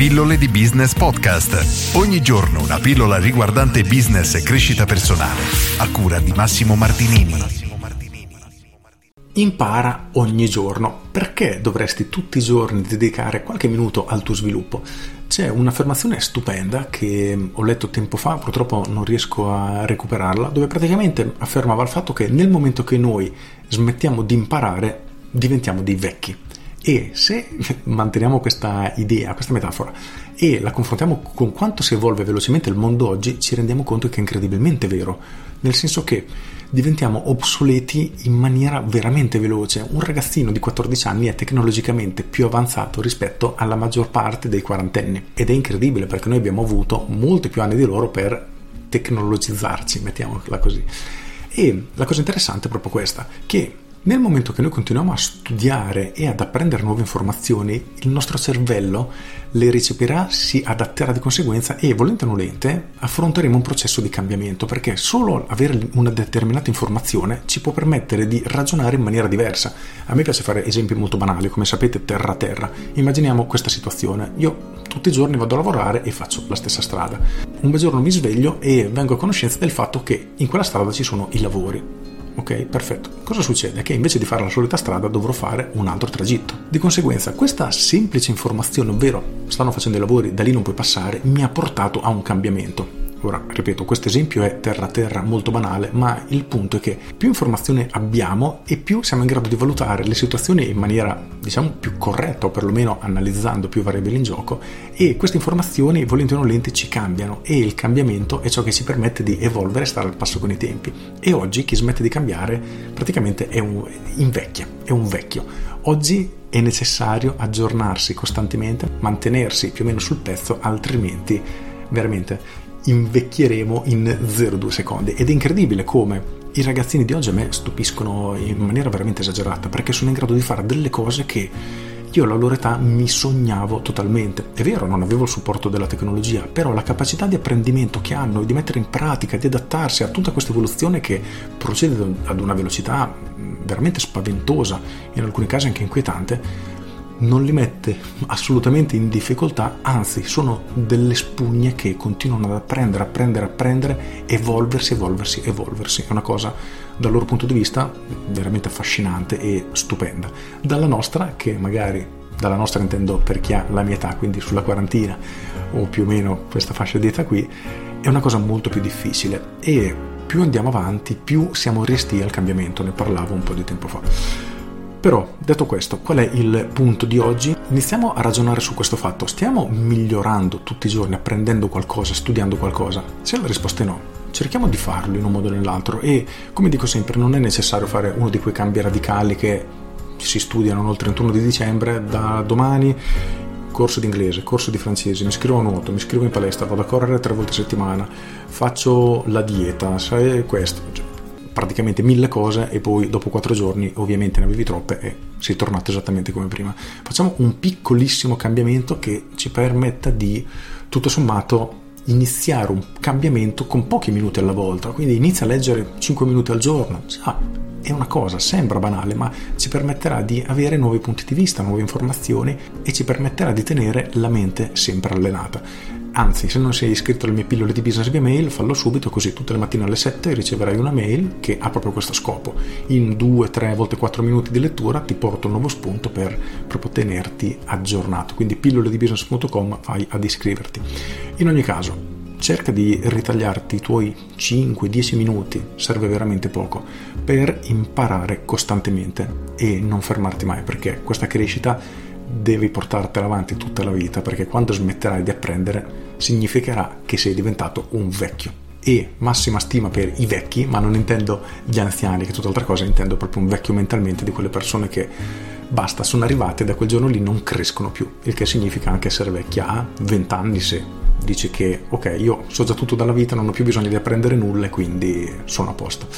Pillole di Business Podcast. Ogni giorno una pillola riguardante business e crescita personale. A cura di Massimo Martinini. Impara ogni giorno. Perché dovresti tutti i giorni dedicare qualche minuto al tuo sviluppo? C'è un'affermazione stupenda che ho letto tempo fa, purtroppo non riesco a recuperarla, dove praticamente affermava il fatto che nel momento che noi smettiamo di imparare diventiamo dei vecchi. E se manteniamo questa idea, questa metafora, e la confrontiamo con quanto si evolve velocemente il mondo oggi, ci rendiamo conto che è incredibilmente vero, nel senso che diventiamo obsoleti in maniera veramente veloce. Un ragazzino di 14 anni è tecnologicamente più avanzato rispetto alla maggior parte dei quarantenni ed è incredibile perché noi abbiamo avuto molti più anni di loro per tecnologizzarci, mettiamola così. E la cosa interessante è proprio questa, che nel momento che noi continuiamo a studiare e ad apprendere nuove informazioni, il nostro cervello le riceverà, si adatterà di conseguenza e, volente o nolente, affronteremo un processo di cambiamento perché solo avere una determinata informazione ci può permettere di ragionare in maniera diversa. A me piace fare esempi molto banali, come sapete, terra a terra. Immaginiamo questa situazione. Io tutti i giorni vado a lavorare e faccio la stessa strada. Un bel giorno mi sveglio e vengo a conoscenza del fatto che in quella strada ci sono i lavori Ok, perfetto. Cosa succede? Che invece di fare la solita strada dovrò fare un altro tragitto. Di conseguenza, questa semplice informazione, ovvero stanno facendo i lavori, da lì non puoi passare, mi ha portato a un cambiamento. Ora, ripeto, questo esempio è terra-terra molto banale, ma il punto è che più informazione abbiamo e più siamo in grado di valutare le situazioni in maniera, diciamo, più corretta o perlomeno analizzando più variabili in gioco e queste informazioni, volenti o nolenti, ci cambiano e il cambiamento è ciò che ci permette di evolvere e stare al passo con i tempi. E oggi chi smette di cambiare praticamente è un invecchia, è un vecchio. Oggi è necessario aggiornarsi costantemente, mantenersi più o meno sul pezzo, altrimenti veramente invecchieremo in 0,2 secondi. Ed è incredibile come i ragazzini di oggi a me stupiscono in maniera veramente esagerata perché sono in grado di fare delle cose che io alla loro età mi sognavo totalmente. È vero, non avevo il supporto della tecnologia, però la capacità di apprendimento che hanno, di mettere in pratica, di adattarsi a tutta questa evoluzione che procede ad una velocità veramente spaventosa, in alcuni casi anche inquietante, non li mette assolutamente in difficoltà, anzi sono delle spugne che continuano ad apprendere, apprendere, apprendere, evolversi, evolversi, evolversi. È una cosa dal loro punto di vista veramente affascinante e stupenda. Dalla nostra, che magari dalla nostra intendo per chi ha la mia età, quindi sulla quarantina o più o meno questa fascia di età qui, è una cosa molto più difficile e più andiamo avanti, più siamo resti al cambiamento, ne parlavo un po' di tempo fa. Però, detto questo, qual è il punto di oggi? Iniziamo a ragionare su questo fatto. Stiamo migliorando tutti i giorni, apprendendo qualcosa, studiando qualcosa? Se la risposta è no, cerchiamo di farlo in un modo o nell'altro e, come dico sempre, non è necessario fare uno di quei cambi radicali che si studiano il 31 di dicembre, da domani corso di inglese, corso di francese, mi iscrivo a nuoto, mi iscrivo in palestra, vado a correre tre volte a settimana, faccio la dieta, sai questo. Praticamente mille cose e poi dopo quattro giorni ovviamente ne avevi troppe e sei tornato esattamente come prima. Facciamo un piccolissimo cambiamento che ci permetta di tutto sommato iniziare un cambiamento con pochi minuti alla volta, quindi inizia a leggere 5 minuti al giorno, già è una cosa, sembra banale, ma ci permetterà di avere nuovi punti di vista, nuove informazioni e ci permetterà di tenere la mente sempre allenata. Anzi, se non sei iscritto alle mie pillole di business via mail, fallo subito così tutte le mattine alle 7 riceverai una mail che ha proprio questo scopo. In 2, 3 volte 4 minuti di lettura ti porto un nuovo spunto per proprio tenerti aggiornato. Quindi pillole di business.com vai ad iscriverti. In ogni caso, cerca di ritagliarti i tuoi 5-10 minuti, serve veramente poco, per imparare costantemente e non fermarti mai perché questa crescita devi portartela avanti tutta la vita perché quando smetterai di apprendere significherà che sei diventato un vecchio. E massima stima per i vecchi, ma non intendo gli anziani, che è tutt'altra cosa, intendo proprio un vecchio mentalmente di quelle persone che basta, sono arrivate e da quel giorno lì non crescono più, il che significa anche essere vecchia a 20 anni se dici che ok, io so già tutto dalla vita, non ho più bisogno di apprendere nulla e quindi sono a posto.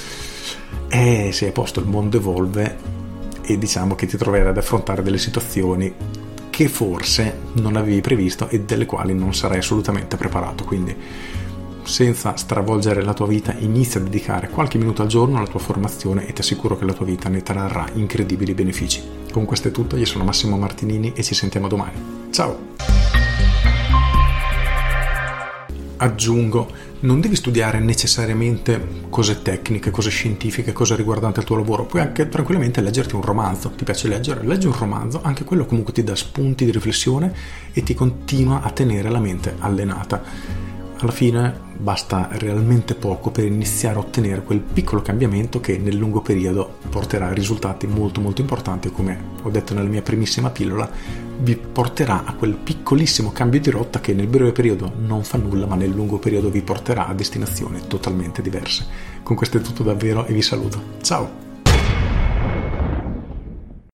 E se è a posto il mondo evolve e diciamo che ti troverai ad affrontare delle situazioni che forse non avevi previsto e delle quali non sarai assolutamente preparato. Quindi, senza stravolgere la tua vita, inizia a dedicare qualche minuto al giorno alla tua formazione e ti assicuro che la tua vita ne trarrà incredibili benefici. Con questo è tutto, io sono Massimo Martinini e ci sentiamo domani. Ciao! aggiungo, non devi studiare necessariamente cose tecniche, cose scientifiche, cose riguardanti il tuo lavoro, puoi anche tranquillamente leggerti un romanzo, ti piace leggere, leggi un romanzo, anche quello comunque ti dà spunti di riflessione e ti continua a tenere la mente allenata. Alla fine basta realmente poco per iniziare a ottenere quel piccolo cambiamento che nel lungo periodo porterà risultati molto molto importanti come ho detto nella mia primissima pillola vi porterà a quel piccolissimo cambio di rotta che nel breve periodo non fa nulla ma nel lungo periodo vi porterà a destinazioni totalmente diverse. Con questo è tutto davvero e vi saluto. Ciao